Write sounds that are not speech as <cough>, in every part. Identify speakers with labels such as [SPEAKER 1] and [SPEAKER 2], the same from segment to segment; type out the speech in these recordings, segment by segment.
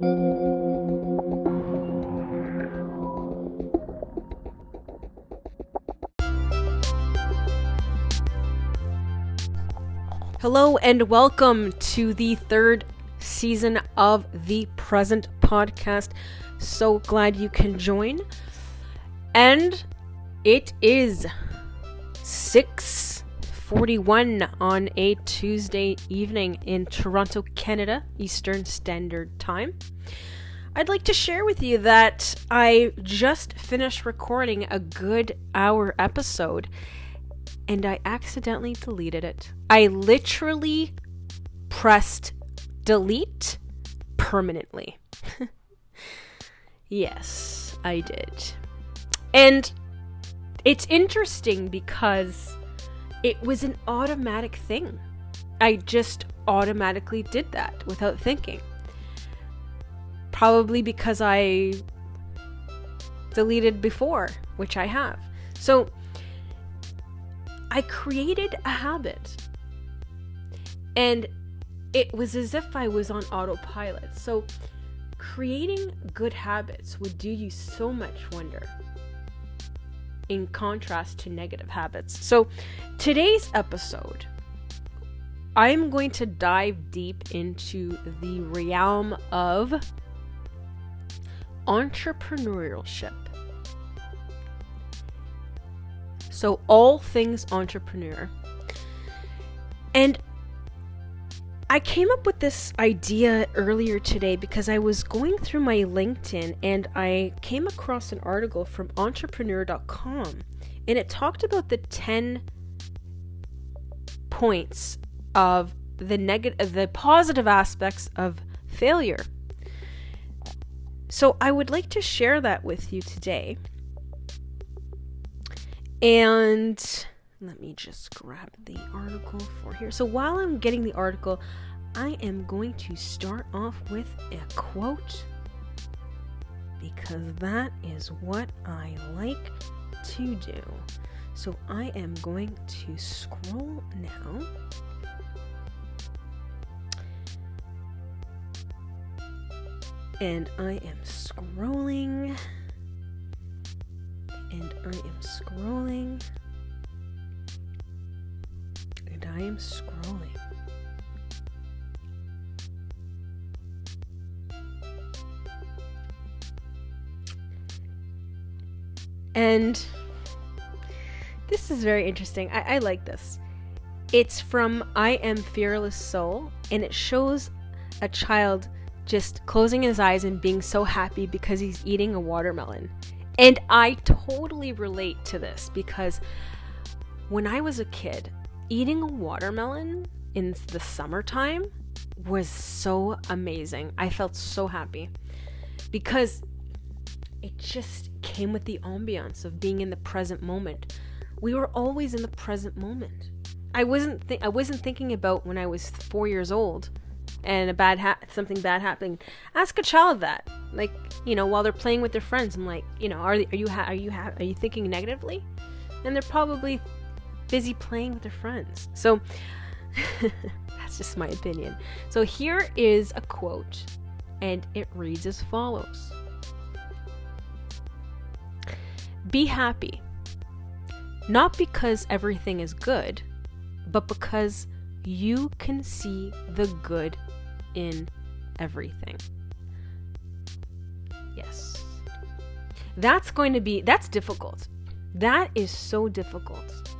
[SPEAKER 1] Hello and welcome to the third season of the present podcast. So glad you can join. And it is 6:41 on a Tuesday evening in Toronto, Canada, Eastern Standard Time. I'd like to share with you that I just finished recording a good hour episode and I accidentally deleted it. I literally pressed delete permanently. <laughs> yes, I did. And it's interesting because it was an automatic thing. I just automatically did that without thinking. Probably because I deleted before, which I have. So I created a habit. And it was as if I was on autopilot. So, creating good habits would do you so much wonder in contrast to negative habits. So, today's episode, I'm going to dive deep into the realm of entrepreneurship. So, all things entrepreneur. And I came up with this idea earlier today because I was going through my LinkedIn and I came across an article from entrepreneur.com and it talked about the 10 points of the negative the positive aspects of failure. So I would like to share that with you today. And let me just grab the article for here. So while I'm getting the article, I am going to start off with a quote because that is what I like to do. So I am going to scroll now. And I am scrolling and I am scrolling and I am scrolling. And this is very interesting. I, I like this. It's from I Am Fearless Soul, and it shows a child just closing his eyes and being so happy because he's eating a watermelon. And I totally relate to this because when I was a kid, eating a watermelon in the summertime was so amazing. I felt so happy because it just came with the ambiance of being in the present moment. We were always in the present moment. I wasn't th- I wasn't thinking about when I was 4 years old and a bad ha- something bad happening. Ask a child that. Like, you know, while they're playing with their friends, I'm like, you know, are, are you ha- are you ha- are you thinking negatively? And they're probably busy playing with their friends. So <laughs> that's just my opinion. So here is a quote and it reads as follows. Be happy. Not because everything is good, but because you can see the good in everything. Yes. That's going to be, that's difficult. That is so difficult.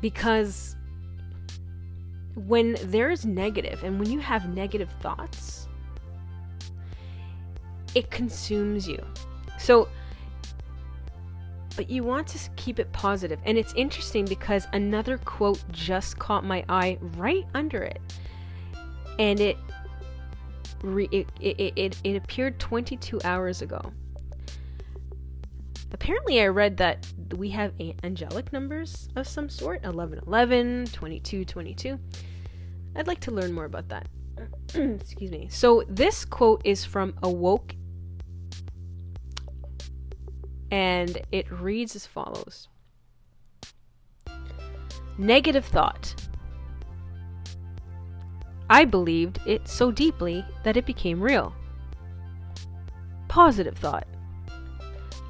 [SPEAKER 1] Because when there's negative and when you have negative thoughts, it consumes you. So, but you want to keep it positive. And it's interesting because another quote just caught my eye right under it. And it it, it, it, it appeared 22 hours ago. Apparently, I read that we have angelic numbers of some sort 11 11, 22 22. I'd like to learn more about that. <clears throat> Excuse me. So, this quote is from Awoke and it reads as follows Negative thought. I believed it so deeply that it became real. positive thought.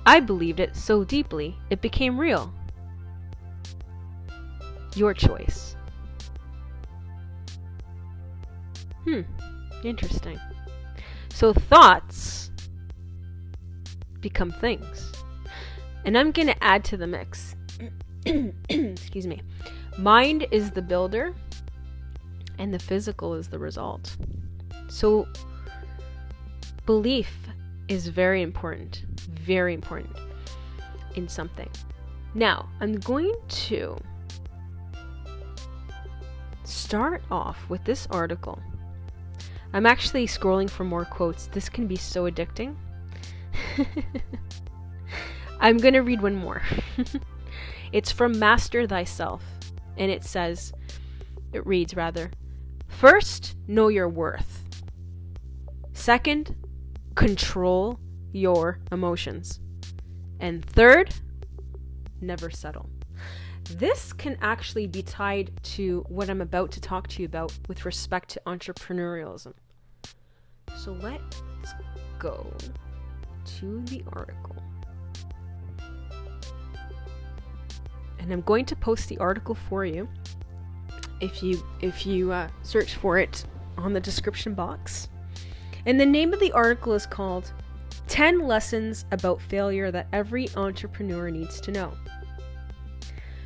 [SPEAKER 1] I believed it so deeply it became real. Your choice. Hmm, interesting. So thoughts become things. And I'm going to add to the mix. <clears throat> Excuse me. Mind is the builder, and the physical is the result. So, belief is very important, very important in something. Now, I'm going to start off with this article. I'm actually scrolling for more quotes. This can be so addicting. <laughs> I'm going to read one more. <laughs> it's from Master Thyself, and it says, it reads rather, First, know your worth. Second, control your emotions. And third, never settle. This can actually be tied to what I'm about to talk to you about with respect to entrepreneurialism. So let's go to the article. And I'm going to post the article for you if you if you uh, search for it on the description box. And the name of the article is called 10 Lessons About Failure That Every Entrepreneur Needs to Know.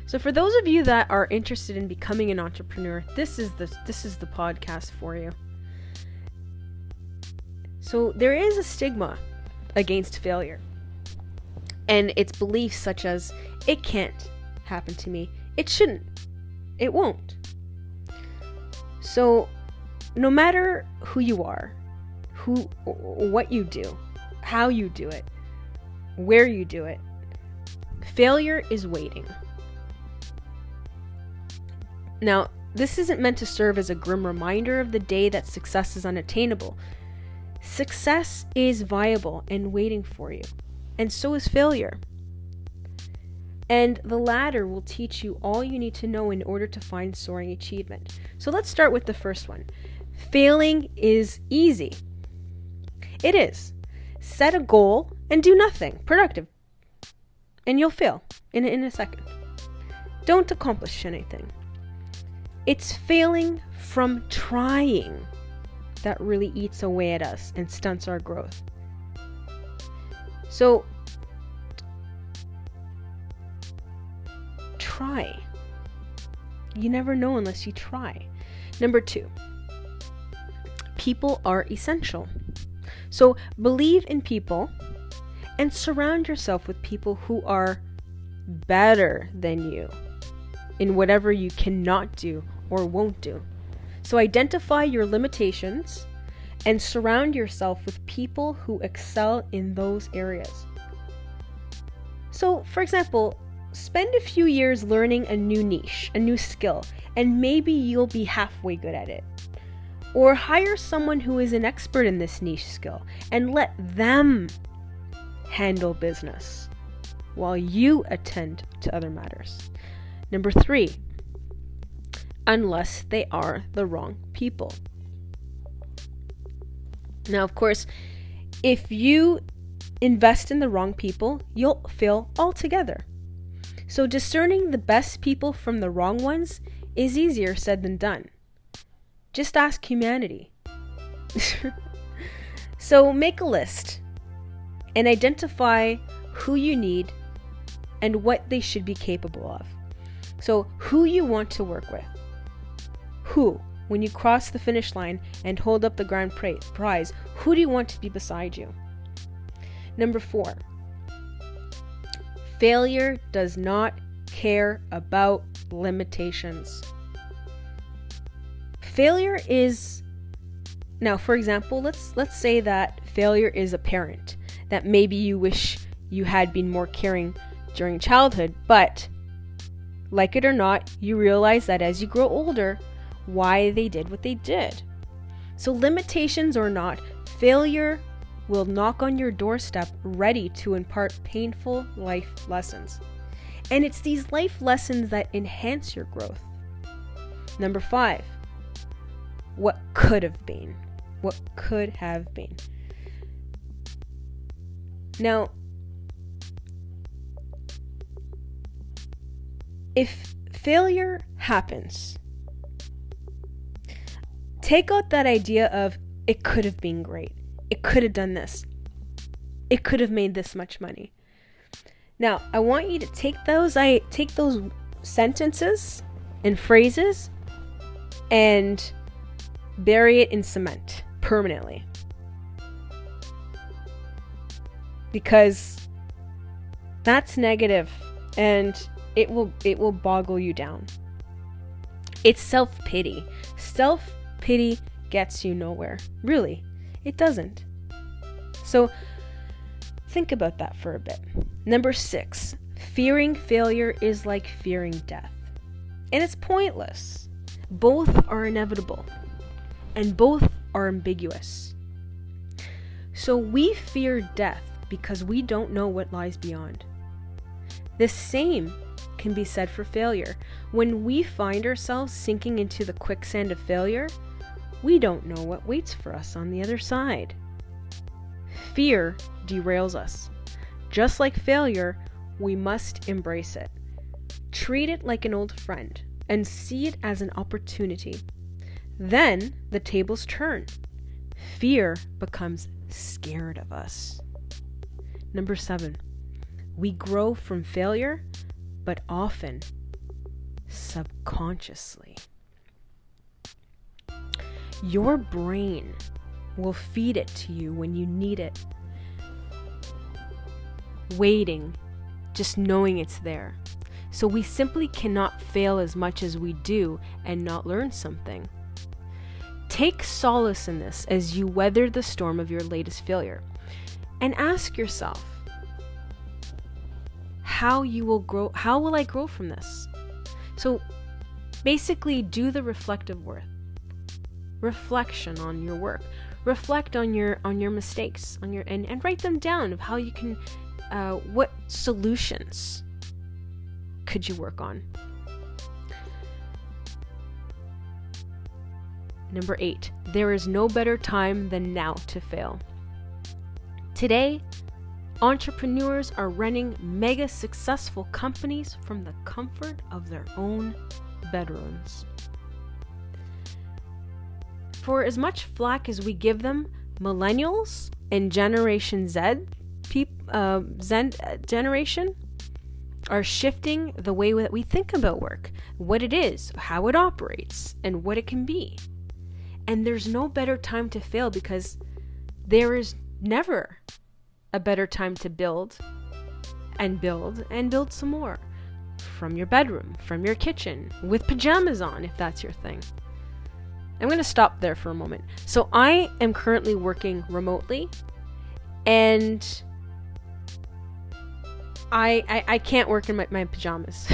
[SPEAKER 1] So for those of you that are interested in becoming an entrepreneur, this is the this is the podcast for you. So there is a stigma against failure. And its beliefs such as it can't happen to me. It shouldn't. It won't. So no matter who you are, who what you do, how you do it, where you do it, failure is waiting. Now, this isn't meant to serve as a grim reminder of the day that success is unattainable. Success is viable and waiting for you, and so is failure. And the latter will teach you all you need to know in order to find soaring achievement. So let's start with the first one. Failing is easy. It is. Set a goal and do nothing productive, and you'll fail in, in a second. Don't accomplish anything. It's failing from trying that really eats away at us and stunts our growth. So, try. You never know unless you try. Number two, people are essential. So, believe in people and surround yourself with people who are better than you in whatever you cannot do or won't do. So identify your limitations and surround yourself with people who excel in those areas. So, for example, spend a few years learning a new niche, a new skill, and maybe you'll be halfway good at it. Or hire someone who is an expert in this niche skill and let them handle business while you attend to other matters. Number three, unless they are the wrong people. Now, of course, if you invest in the wrong people, you'll fail altogether. So, discerning the best people from the wrong ones is easier said than done. Just ask humanity. <laughs> so, make a list and identify who you need and what they should be capable of. So, who you want to work with. Who, when you cross the finish line and hold up the grand prize, who do you want to be beside you? Number four, failure does not care about limitations. Failure is now, for example, let's let's say that failure is a parent that maybe you wish you had been more caring during childhood, but like it or not, you realize that as you grow older, why they did what they did. So, limitations or not, failure will knock on your doorstep ready to impart painful life lessons. And it's these life lessons that enhance your growth. Number five, what could have been. What could have been. Now, if failure happens, take out that idea of it could have been great. It could have done this. It could have made this much money. Now, I want you to take those I take those sentences and phrases and bury it in cement permanently. Because that's negative and it will it will boggle you down. It's self-pity. Self-pity gets you nowhere. Really, it doesn't. So think about that for a bit. Number 6. Fearing failure is like fearing death. And it's pointless. Both are inevitable, and both are ambiguous. So we fear death because we don't know what lies beyond. The same can be said for failure. When we find ourselves sinking into the quicksand of failure, we don't know what waits for us on the other side. Fear derails us. Just like failure, we must embrace it. Treat it like an old friend and see it as an opportunity. Then the tables turn. Fear becomes scared of us. Number seven, we grow from failure, but often subconsciously. Your brain will feed it to you when you need it. Waiting, just knowing it's there. So we simply cannot fail as much as we do and not learn something. Take solace in this as you weather the storm of your latest failure and ask yourself how you will grow how will I grow from this? So basically do the reflective work. Reflection on your work. Reflect on your on your mistakes, on your and, and write them down of how you can uh, what solutions could you work on? Number eight, there is no better time than now to fail. Today, entrepreneurs are running mega successful companies from the comfort of their own bedrooms. For as much flack as we give them, millennials and Generation Z, peop, uh, Zen generation, are shifting the way that we think about work, what it is, how it operates, and what it can be. And there's no better time to fail because there is never a better time to build and build and build some more from your bedroom, from your kitchen, with pajamas on if that's your thing. I'm going to stop there for a moment. So, I am currently working remotely and I, I, I can't work in my, my pajamas.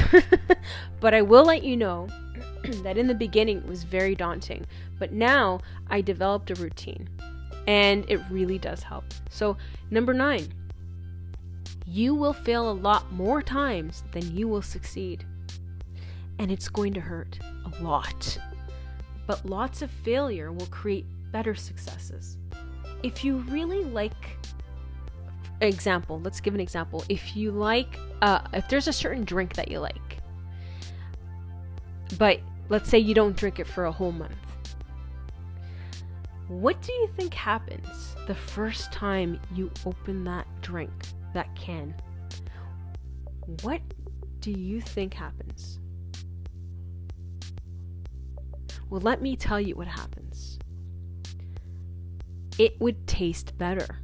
[SPEAKER 1] <laughs> but I will let you know <clears throat> that in the beginning it was very daunting. But now I developed a routine and it really does help. So, number nine, you will fail a lot more times than you will succeed. And it's going to hurt a lot. But lots of failure will create better successes. If you really like example let's give an example if you like uh, if there's a certain drink that you like but let's say you don't drink it for a whole month what do you think happens the first time you open that drink, that can? What do you think happens? Well, let me tell you what happens. It would taste better.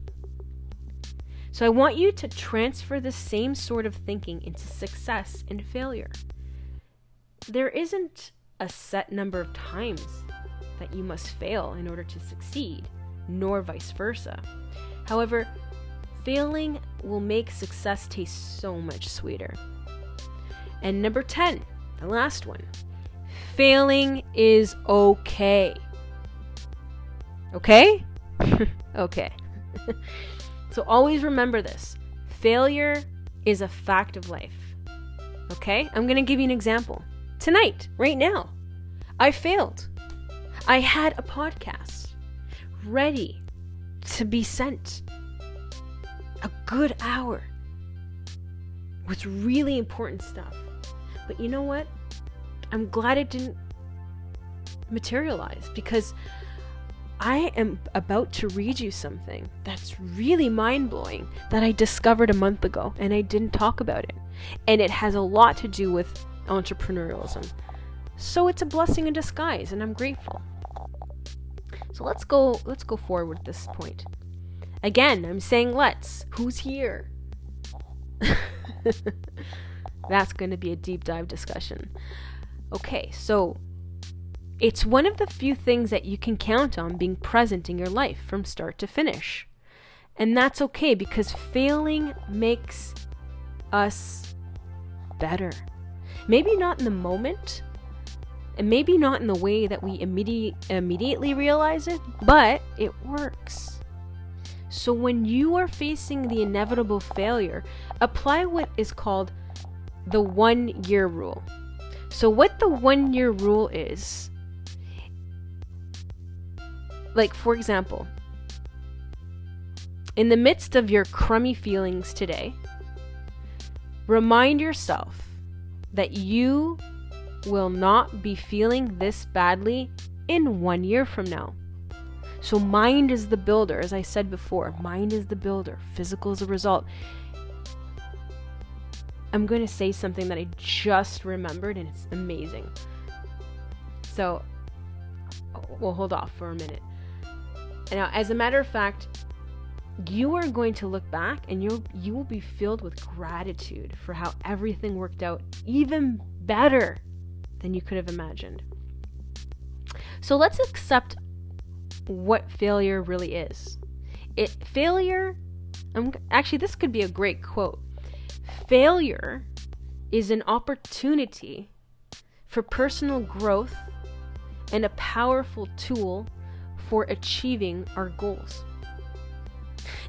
[SPEAKER 1] So I want you to transfer the same sort of thinking into success and failure. There isn't a set number of times that you must fail in order to succeed, nor vice versa. However, failing will make success taste so much sweeter. And number 10, the last one failing is okay. Okay? <laughs> okay. <laughs> so always remember this failure is a fact of life. Okay? I'm going to give you an example. Tonight, right now, I failed. I had a podcast ready to be sent. A good hour with really important stuff. But you know what? I'm glad it didn't materialize because I am about to read you something that's really mind blowing that I discovered a month ago and I didn't talk about it. And it has a lot to do with entrepreneurialism. So it's a blessing in disguise and I'm grateful. So let's go let's go forward at this point. Again, I'm saying let's. Who's here? <laughs> That's going to be a deep dive discussion. Okay, so it's one of the few things that you can count on being present in your life from start to finish. And that's okay because failing makes us better. Maybe not in the moment, and maybe not in the way that we immediate, immediately realize it, but it works. So when you are facing the inevitable failure, apply what is called the one year rule. So, what the one year rule is, like for example, in the midst of your crummy feelings today, remind yourself that you will not be feeling this badly in one year from now. So, mind is the builder, as I said before. Mind is the builder, physical is a result. I'm going to say something that I just remembered and it's amazing. So, we'll hold off for a minute. Now, as a matter of fact, you are going to look back and you you will be filled with gratitude for how everything worked out even better than you could have imagined. So let's accept what failure really is. It failure I'm, actually this could be a great quote. Failure is an opportunity for personal growth and a powerful tool for achieving our goals.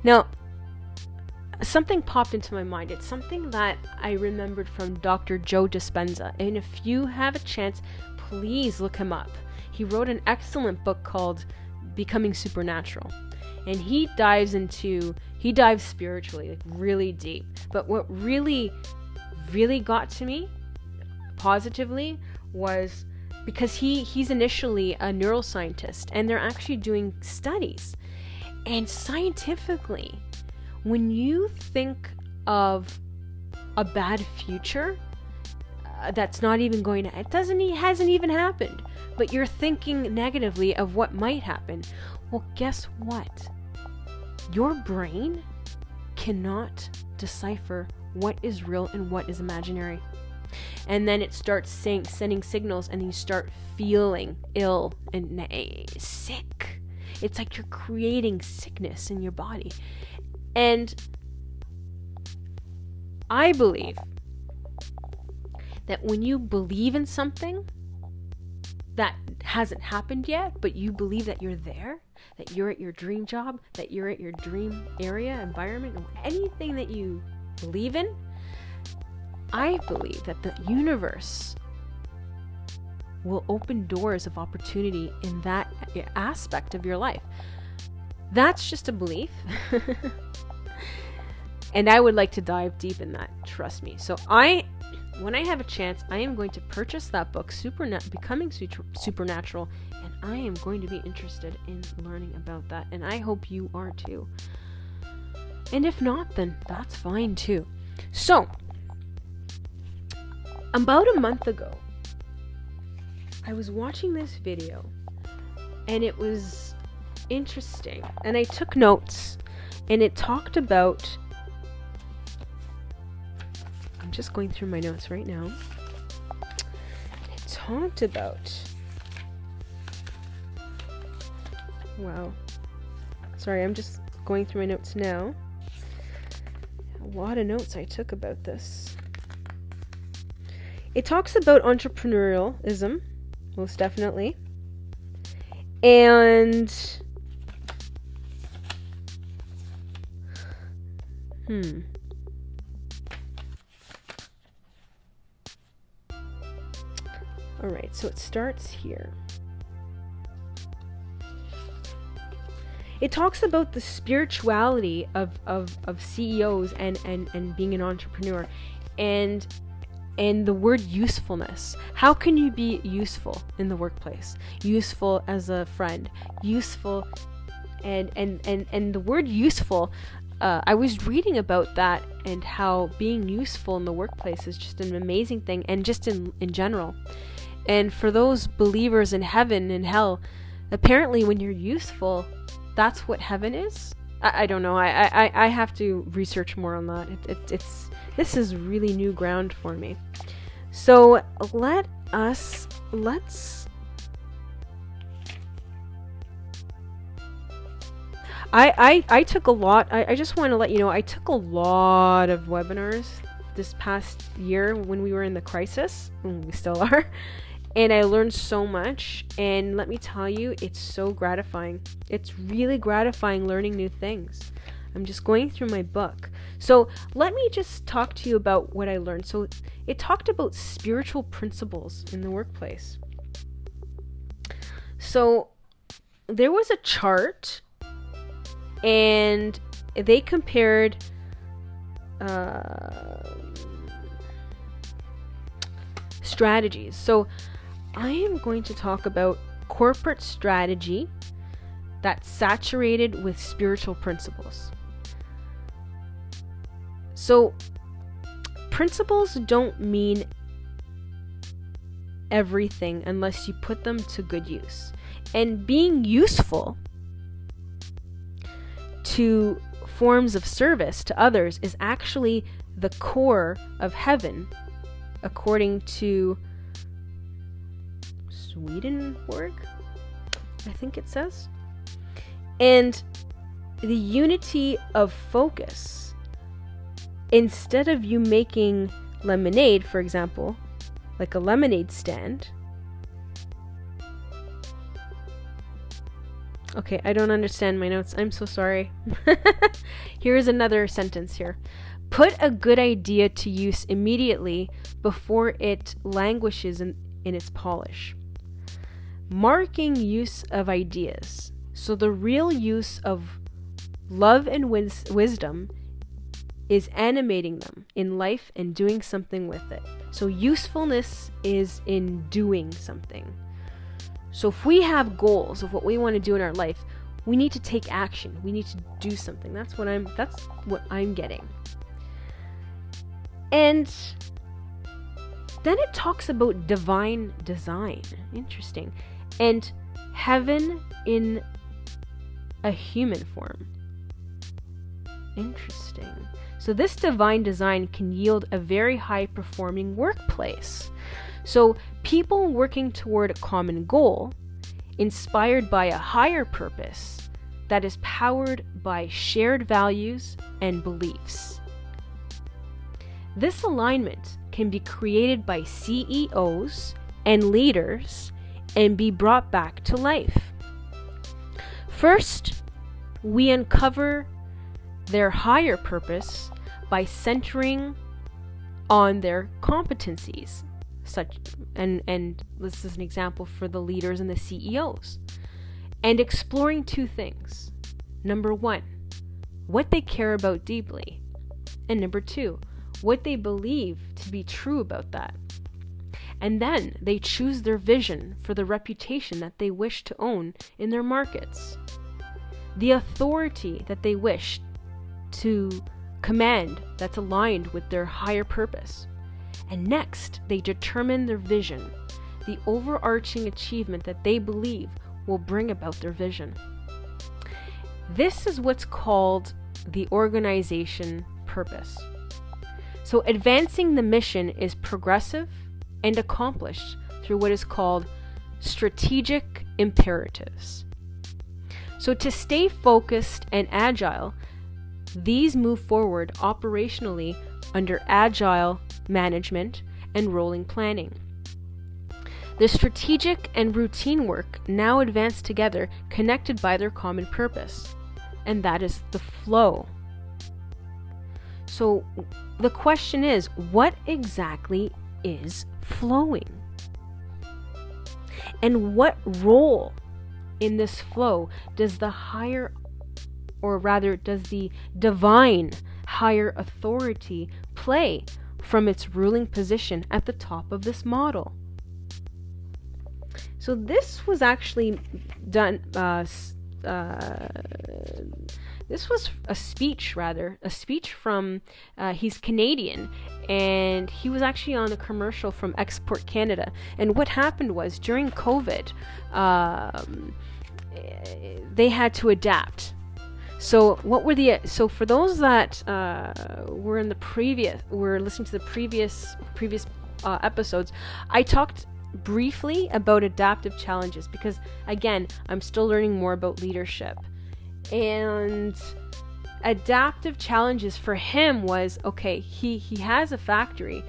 [SPEAKER 1] Now, something popped into my mind. It's something that I remembered from Dr. Joe Dispenza. And if you have a chance, please look him up. He wrote an excellent book called Becoming Supernatural. And he dives into, he dives spiritually, like really deep. But what really, really got to me positively was because he he's initially a neuroscientist and they're actually doing studies. And scientifically when you think of a bad future uh, that's not even going to it doesn't it hasn't even happened. But you're thinking negatively of what might happen. Well guess what your brain cannot decipher what is real and what is imaginary. And then it starts saying, sending signals and you start feeling ill and sick. It's like you're creating sickness in your body. And I believe that when you believe in something that hasn't happened yet, but you believe that you're there, that you're at your dream job, that you're at your dream area, environment, anything that you believe in, I believe that the universe will open doors of opportunity in that aspect of your life. That's just a belief. <laughs> and I would like to dive deep in that, trust me. So I when I have a chance, I am going to purchase that book, Superna- Becoming Supernatural, and I am going to be interested in learning about that. And I hope you are too. And if not, then that's fine too. So, about a month ago, I was watching this video, and it was interesting. And I took notes, and it talked about just going through my notes right now. It talked about. Wow. Sorry, I'm just going through my notes now. A lot of notes I took about this. It talks about entrepreneurialism, most definitely. And. Hmm. Alright, so it starts here. it talks about the spirituality of, of, of CEOs and, and, and being an entrepreneur and and the word usefulness. How can you be useful in the workplace? Useful as a friend, useful and and and, and the word useful uh, I was reading about that and how being useful in the workplace is just an amazing thing, and just in in general. And for those believers in heaven and hell, apparently when you're useful, that's what heaven is. I, I don't know. I, I I have to research more on that. It, it, it's this is really new ground for me. So let us let's I, I, I took a lot. I, I just want to let you know I took a lot of webinars this past year when we were in the crisis, we still <laughs> are. And I learned so much. And let me tell you, it's so gratifying. It's really gratifying learning new things. I'm just going through my book. So let me just talk to you about what I learned. So it talked about spiritual principles in the workplace. So there was a chart and they compared uh, strategies. So I am going to talk about corporate strategy that's saturated with spiritual principles. So, principles don't mean everything unless you put them to good use. And being useful to forms of service to others is actually the core of heaven, according to Swedenborg, I think it says. And the unity of focus, instead of you making lemonade, for example, like a lemonade stand, Okay, I don't understand my notes. I'm so sorry. <laughs> Here's another sentence here. Put a good idea to use immediately before it languishes in, in its polish. Marking use of ideas. So the real use of love and wis- wisdom is animating them in life and doing something with it. So usefulness is in doing something. So if we have goals of what we want to do in our life, we need to take action. We need to do something. That's what I'm that's what I'm getting. And then it talks about divine design. Interesting. And heaven in a human form. Interesting. So, this divine design can yield a very high performing workplace. So, people working toward a common goal, inspired by a higher purpose that is powered by shared values and beliefs. This alignment can be created by CEOs and leaders and be brought back to life. First, we uncover their higher purpose by centering on their competencies such and and this is an example for the leaders and the CEOs and exploring two things. Number 1 what they care about deeply. And number 2 what they believe to be true about that and then they choose their vision for the reputation that they wish to own in their markets the authority that they wish to command that's aligned with their higher purpose and next, they determine their vision, the overarching achievement that they believe will bring about their vision. This is what's called the organization purpose. So, advancing the mission is progressive and accomplished through what is called strategic imperatives. So, to stay focused and agile, these move forward operationally under agile management, and rolling planning. The strategic and routine work now advance together, connected by their common purpose, and that is the flow. So, the question is what exactly is flowing? And what role in this flow does the higher or rather, does the divine higher authority play from its ruling position at the top of this model? So this was actually done. Uh, uh, this was a speech, rather, a speech from. Uh, he's Canadian, and he was actually on a commercial from Export Canada. And what happened was during COVID, um, they had to adapt. So what were the so for those that uh, were in the previous were listening to the previous previous uh, episodes, I talked briefly about adaptive challenges because, again, I'm still learning more about leadership. And adaptive challenges for him was okay, he, he has a factory.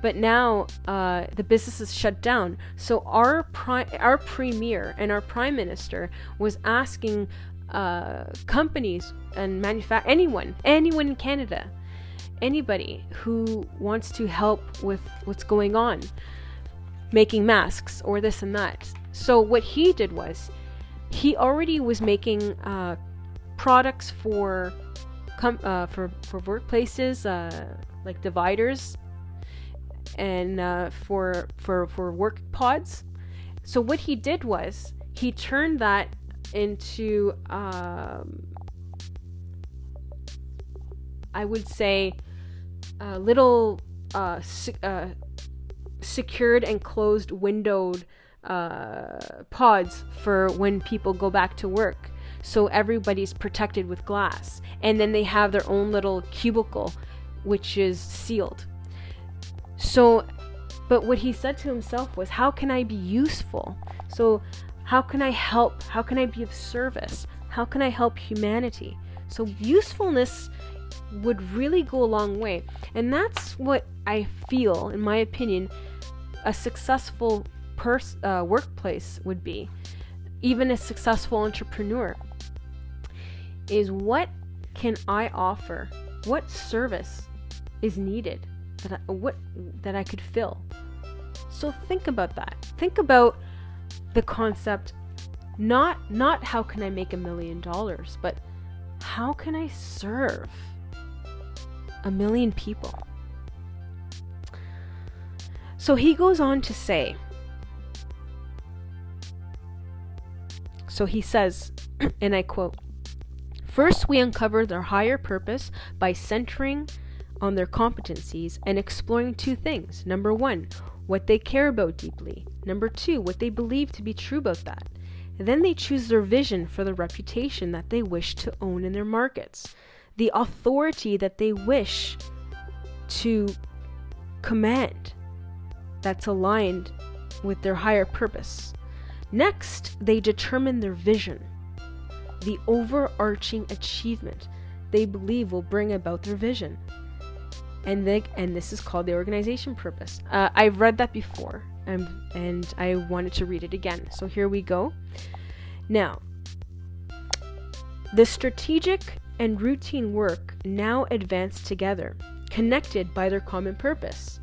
[SPEAKER 1] But now uh, the business is shut down. So our pri- our premier and our prime minister was asking uh, companies and manufact anyone anyone in Canada anybody who wants to help with what's going on making masks or this and that. So what he did was he already was making uh, products for com- uh, for for workplaces uh, like dividers and uh, for for for work pods. So what he did was he turned that into um, I would say a little uh, uh, secured and closed windowed uh, pods for when people go back to work. So everybody's protected with glass. And then they have their own little cubicle, which is sealed. So, but what he said to himself was, How can I be useful? So, how can I help? How can I be of service? How can I help humanity? So, usefulness would really go a long way. And that's what I feel, in my opinion, a successful pers- uh, workplace would be, even a successful entrepreneur, is what can I offer? What service is needed that I, what that I could fill? So think about that. Think about the concept not not how can I make a million dollars, but how can I serve a million people? So he goes on to say, so he says, <clears throat> and I quote, First, we uncover their higher purpose by centering on their competencies and exploring two things. Number one, what they care about deeply. Number two, what they believe to be true about that. Then they choose their vision for the reputation that they wish to own in their markets, the authority that they wish to command that's aligned with their higher purpose. Next, they determine their vision, the overarching achievement they believe will bring about their vision. And they, and this is called the organization purpose. Uh, I've read that before, um, and I wanted to read it again. So here we go. Now, the strategic and routine work now advance together, connected by their common purpose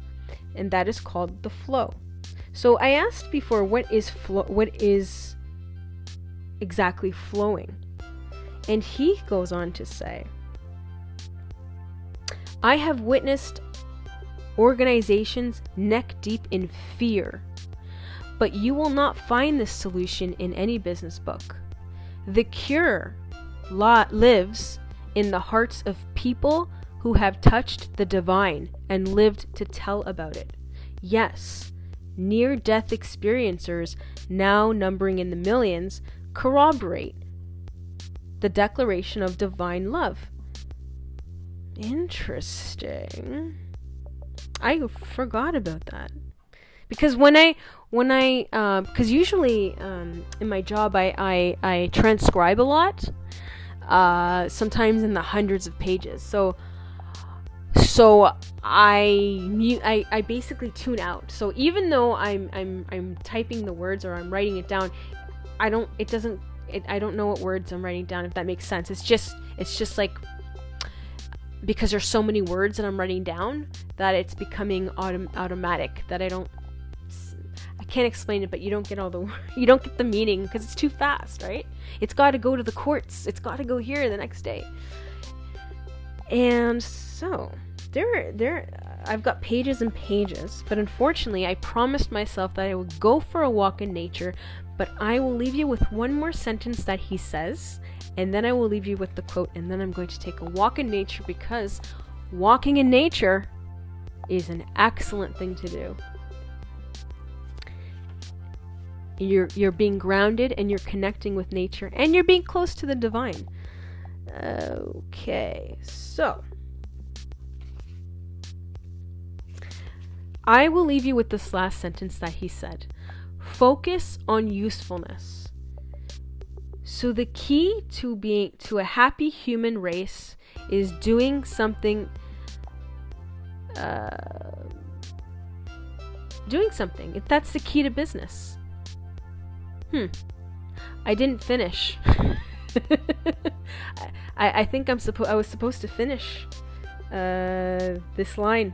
[SPEAKER 1] and that is called the flow. So I asked before what is flow what is exactly flowing? And he goes on to say I have witnessed organizations neck deep in fear, but you will not find this solution in any business book. The cure lives in the hearts of people who have touched the divine and lived to tell about it. Yes, near death experiencers, now numbering in the millions, corroborate the declaration of divine love. Interesting. I forgot about that. Because when I when I because uh, usually um, in my job I, I I transcribe a lot, uh, sometimes in the hundreds of pages. So so I I, I basically tune out. So even though I'm I'm I'm typing the words or I'm writing it down, I don't it doesn't it, I don't know what words I'm writing down if that makes sense. It's just it's just like because there's so many words that I'm writing down that it's becoming autom- automatic that I don't I can't explain it, but you don't get all the <laughs> you don't get the meaning because it's too fast, right? It's got to go to the courts. It's got to go here the next day. And so there, there, I've got pages and pages, but unfortunately, I promised myself that I would go for a walk in nature. But I will leave you with one more sentence that he says, and then I will leave you with the quote, and then I'm going to take a walk in nature because walking in nature is an excellent thing to do. You're you're being grounded and you're connecting with nature and you're being close to the divine. Okay, so I will leave you with this last sentence that he said. Focus on usefulness. So the key to being to a happy human race is doing something uh, doing something. That's the key to business. Hmm. I didn't finish. <laughs> I, I think I'm supposed I was supposed to finish uh, this line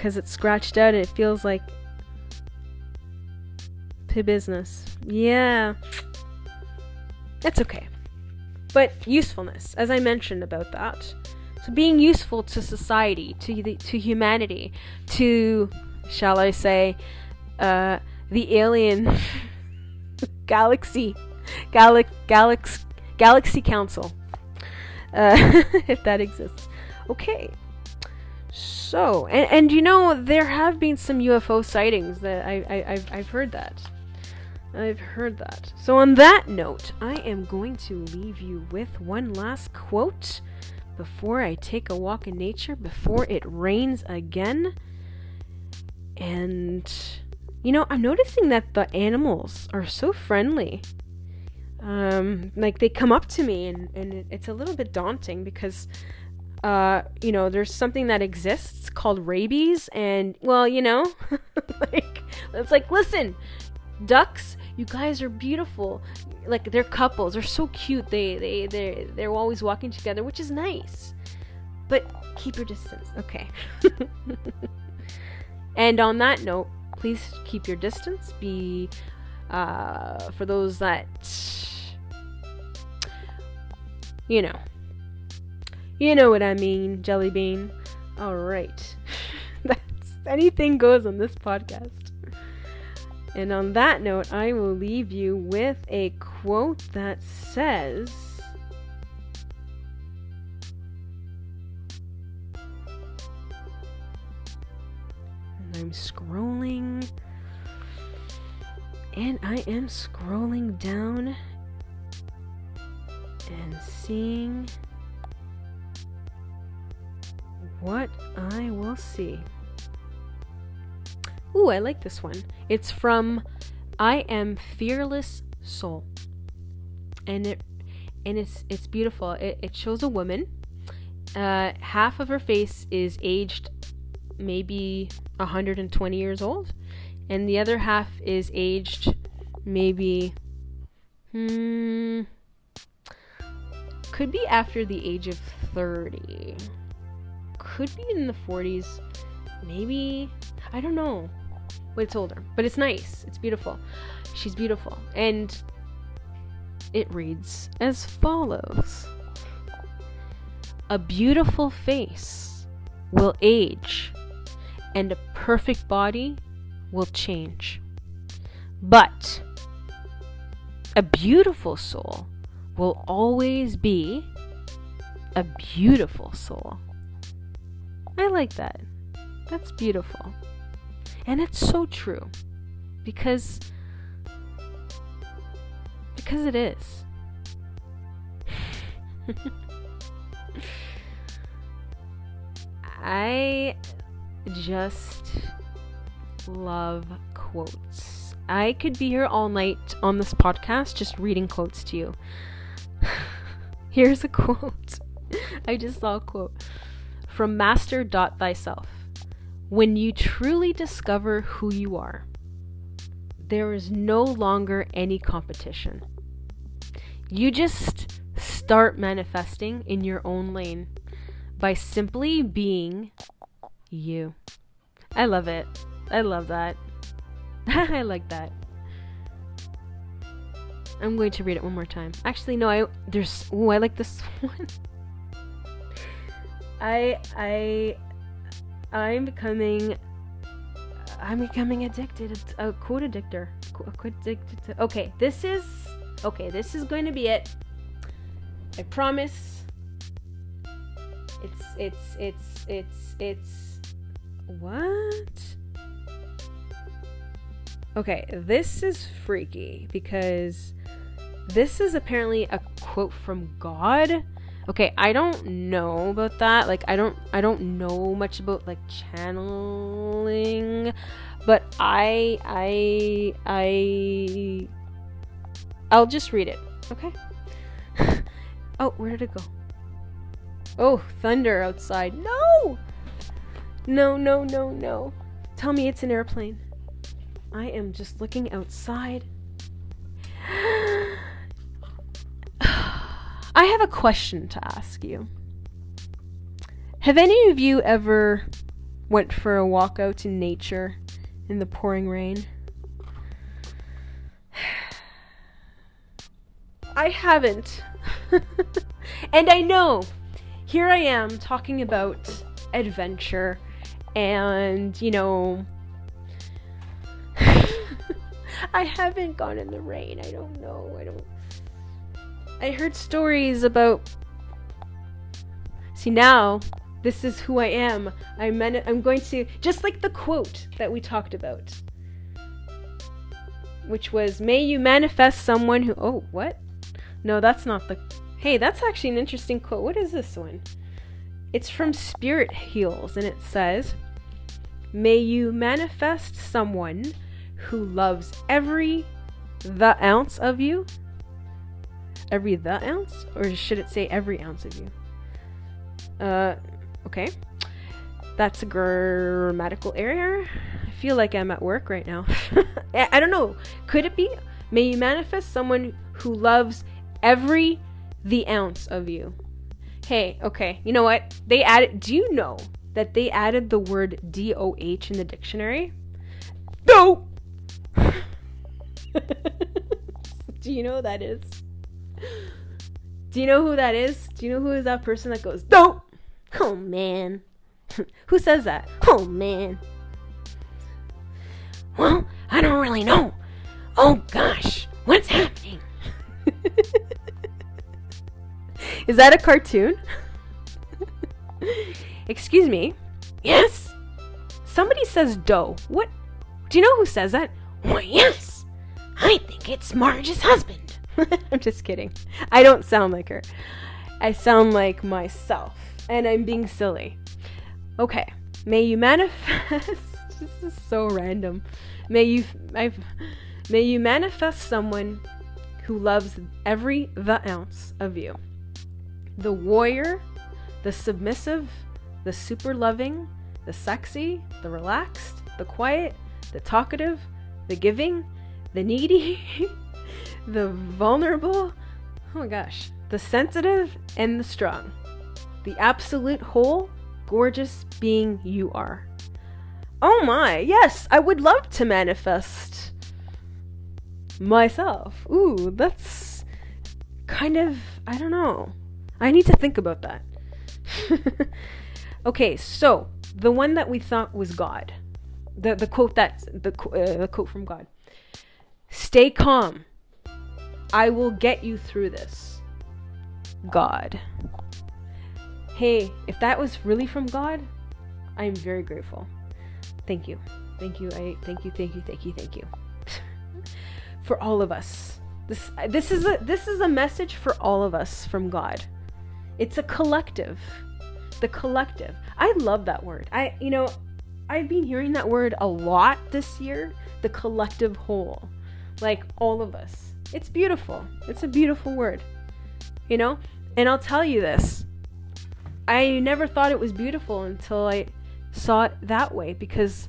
[SPEAKER 1] because it's scratched out and it feels like to business. Yeah. That's okay. But usefulness, as I mentioned about that. So being useful to society, to the, to humanity, to shall I say, uh, the alien <laughs> galaxy, galax, galax, galaxy council, uh, <laughs> if that exists. Okay. So, and, and you know, there have been some UFO sightings that I, I, I've, I've heard that. I've heard that. So, on that note, I am going to leave you with one last quote before I take a walk in nature, before it rains again. And, you know, I'm noticing that the animals are so friendly. Um, like they come up to me, and, and it's a little bit daunting because uh, you know, there's something that exists called rabies, and well, you know, <laughs> like it's like, listen, ducks, you guys are beautiful. Like they're couples, they're so cute. They they they they're always walking together, which is nice. But keep your distance, okay? <laughs> and on that note, please keep your distance. Be uh, for those that you know you know what I mean, Jelly Bean. Alright. <laughs> That's anything goes on this podcast. And on that note, I will leave you with a quote that says and I'm scrolling and I am scrolling down and seeing what I will see. Ooh, I like this one. It's from I Am Fearless Soul. And it and it's it's beautiful. It, it shows a woman. Uh, half of her face is aged maybe 120 years old, and the other half is aged maybe hmm could be after the age of 30 could be in the 40s. Maybe. I don't know. But it's older. But it's nice. It's beautiful. She's beautiful. And it reads as follows A beautiful face will age, and a perfect body will change. But a beautiful soul will always be a beautiful soul. I like that. That's beautiful. And it's so true. Because because it is. <laughs> I just love quotes. I could be here all night on this podcast just reading quotes to you. <laughs> Here's a quote. <laughs> I just saw a quote from Master Thyself. When you truly discover who you are, there is no longer any competition. You just start manifesting in your own lane by simply being you. I love it. I love that. <laughs> I like that. I'm going to read it one more time. Actually, no, I there's oh, I like this <laughs> one. I I I'm becoming I'm becoming addicted. A quote addictor. Quote addicted to, okay, this is okay. This is going to be it. I promise. It's it's it's it's it's what? Okay, this is freaky because this is apparently a quote from God. Okay, I don't know about that. Like I don't I don't know much about like channeling, but I I I I'll just read it. Okay? <laughs> oh, where did it go? Oh, thunder outside. No! No, no, no, no. Tell me it's an airplane. I am just looking outside. I have a question to ask you. Have any of you ever went for a walk out in nature in the pouring rain? <sighs> I haven't. <laughs> and I know. Here I am talking about adventure and, you know, <laughs> I haven't gone in the rain. I don't know. I don't. I heard stories about. See now, this is who I am. I'm I'm going to just like the quote that we talked about, which was, "May you manifest someone who." Oh, what? No, that's not the. Hey, that's actually an interesting quote. What is this one? It's from Spirit Heals, and it says, "May you manifest someone." who loves every the ounce of you? Every the ounce? Or should it say every ounce of you? Uh, okay. That's a grammatical error. I feel like I'm at work right now. <laughs> I don't know. Could it be? May you manifest someone who loves every the ounce of you. Hey, okay. You know what? They added. Do you know that they added the word DOH in the dictionary? No! <laughs> Do you know who that is? Do you know who that is? Do you know who is that person that goes, Don't! Oh man. <laughs> who says that? Oh man. Well, I don't really know. Oh gosh, what's happening? <laughs> is that a cartoon? <laughs> Excuse me. Yes? Somebody says dough. What? Do you know who says that? Why, yes. I think it's Marge's husband. <laughs> I'm just kidding. I don't sound like her. I sound like myself, and I'm being silly. Okay, may you manifest. <laughs> this is so random. May you, I've, may you manifest someone who loves every the ounce of you. The warrior, the submissive, the super loving, the sexy, the relaxed, the quiet, the talkative, the giving, the needy, <laughs> the vulnerable, oh my gosh, the sensitive, and the strong. The absolute whole, gorgeous being you are. Oh my, yes, I would love to manifest myself. Ooh, that's kind of, I don't know. I need to think about that. <laughs> okay, so the one that we thought was God, the the quote that the uh, the quote from God. Stay calm. I will get you through this. God. Hey, if that was really from God, I am very grateful. Thank you. Thank you. I thank you. Thank you. Thank you. Thank you. <laughs> for all of us. This this is a this is a message for all of us from God. It's a collective. The collective. I love that word. I you know, I've been hearing that word a lot this year, the collective whole like all of us. It's beautiful. It's a beautiful word. You know? And I'll tell you this. I never thought it was beautiful until I saw it that way because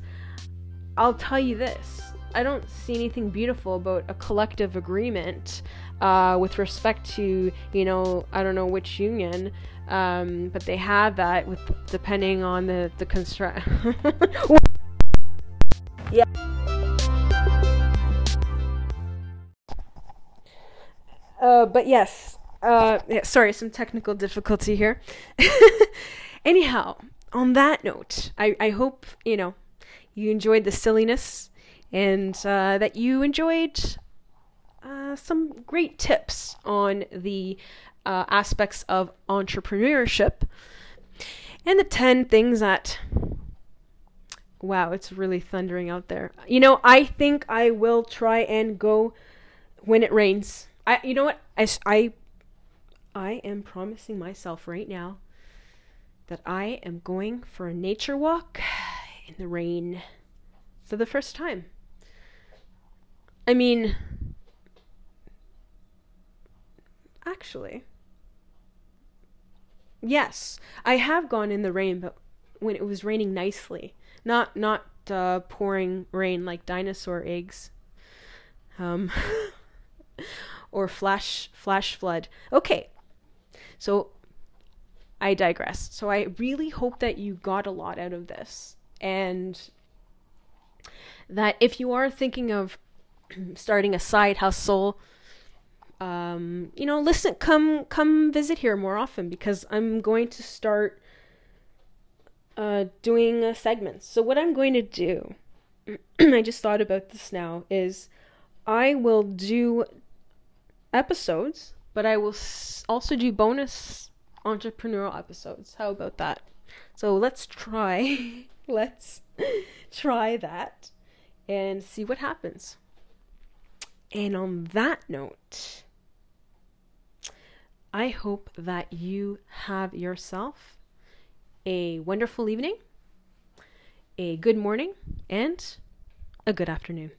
[SPEAKER 1] I'll tell you this. I don't see anything beautiful about a collective agreement uh, with respect to, you know, I don't know which union, um, but they have that with depending on the the construct. <laughs> Uh, but yes, uh, yeah, sorry, some technical difficulty here. <laughs> Anyhow, on that note, I, I hope, you know, you enjoyed the silliness and uh, that you enjoyed uh, some great tips on the uh, aspects of entrepreneurship and the 10 things that wow it's really thundering out there you know i think i will try and go when it rains i you know what? I i, I am promising myself right now that i am going for a nature walk in the rain for the first time. I mean actually Yes, I have gone in the rain, but when it was raining nicely, not not uh, pouring rain like dinosaur eggs, um, <laughs> or flash flash flood. Okay, so I digress. So I really hope that you got a lot out of this, and that if you are thinking of <clears throat> starting a side hustle um, you know, listen, come come visit here more often because I'm going to start uh, doing uh, segments. So what I'm going to do, <clears throat> I just thought about this now, is I will do episodes, but I will also do bonus entrepreneurial episodes. How about that? So let's try. <laughs> let's try that and see what happens. And on that note, I hope that you have yourself a wonderful evening, a good morning, and a good afternoon.